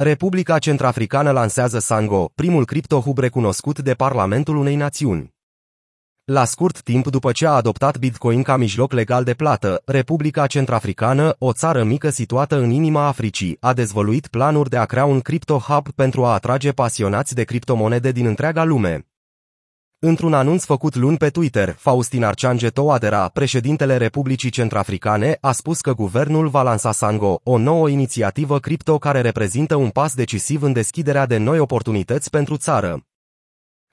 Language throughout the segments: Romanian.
Republica Centrafricană lansează Sango, primul criptohub recunoscut de Parlamentul unei națiuni. La scurt timp după ce a adoptat Bitcoin ca mijloc legal de plată, Republica Centrafricană, o țară mică situată în inima Africii, a dezvăluit planuri de a crea un criptohub pentru a atrage pasionați de criptomonede din întreaga lume. Într-un anunț făcut luni pe Twitter, Faustin Archange Touadera, președintele Republicii Centrafricane, a spus că guvernul va lansa Sango, o nouă inițiativă cripto care reprezintă un pas decisiv în deschiderea de noi oportunități pentru țară.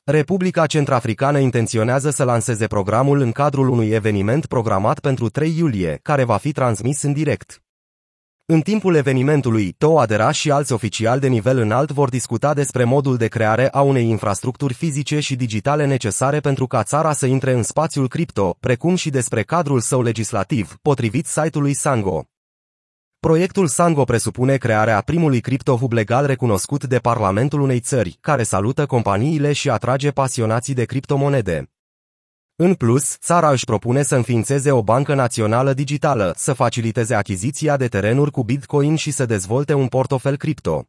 Republica Centrafricană intenționează să lanseze programul în cadrul unui eveniment programat pentru 3 iulie, care va fi transmis în direct. În timpul evenimentului, Toadera și alți oficiali de nivel înalt vor discuta despre modul de creare a unei infrastructuri fizice și digitale necesare pentru ca țara să intre în spațiul cripto, precum și despre cadrul său legislativ, potrivit site-ului Sango. Proiectul Sango presupune crearea primului criptohub legal recunoscut de Parlamentul unei țări, care salută companiile și atrage pasionații de criptomonede. În plus, țara își propune să înființeze o bancă națională digitală, să faciliteze achiziția de terenuri cu Bitcoin și să dezvolte un portofel cripto.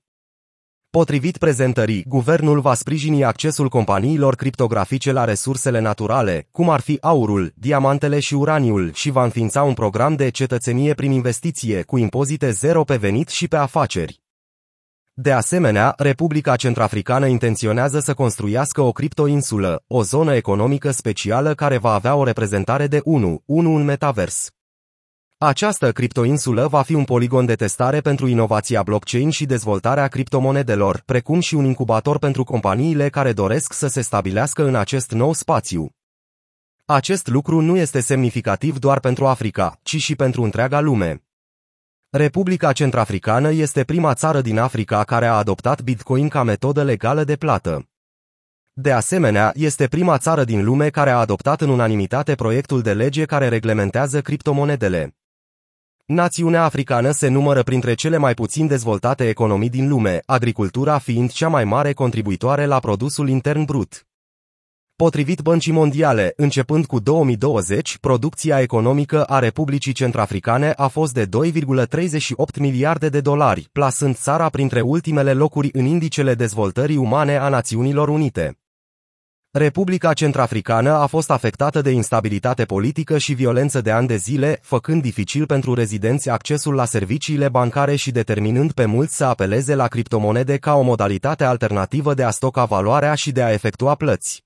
Potrivit prezentării, guvernul va sprijini accesul companiilor criptografice la resursele naturale, cum ar fi aurul, diamantele și uraniul, și va înființa un program de cetățenie prin investiție cu impozite zero pe venit și pe afaceri. De asemenea, Republica Centrafricană intenționează să construiască o criptoinsulă, o zonă economică specială care va avea o reprezentare de 1, 1 în metavers. Această criptoinsulă va fi un poligon de testare pentru inovația blockchain și dezvoltarea criptomonedelor, precum și un incubator pentru companiile care doresc să se stabilească în acest nou spațiu. Acest lucru nu este semnificativ doar pentru Africa, ci și pentru întreaga lume. Republica Centrafricană este prima țară din Africa care a adoptat Bitcoin ca metodă legală de plată. De asemenea, este prima țară din lume care a adoptat în unanimitate proiectul de lege care reglementează criptomonedele. Națiunea africană se numără printre cele mai puțin dezvoltate economii din lume, agricultura fiind cea mai mare contribuitoare la produsul intern brut. Potrivit Băncii Mondiale, începând cu 2020, producția economică a Republicii Centrafricane a fost de 2,38 miliarde de dolari, plasând țara printre ultimele locuri în indicele dezvoltării umane a Națiunilor Unite. Republica Centrafricană a fost afectată de instabilitate politică și violență de ani de zile, făcând dificil pentru rezidenți accesul la serviciile bancare și determinând pe mulți să apeleze la criptomonede ca o modalitate alternativă de a stoca valoarea și de a efectua plăți.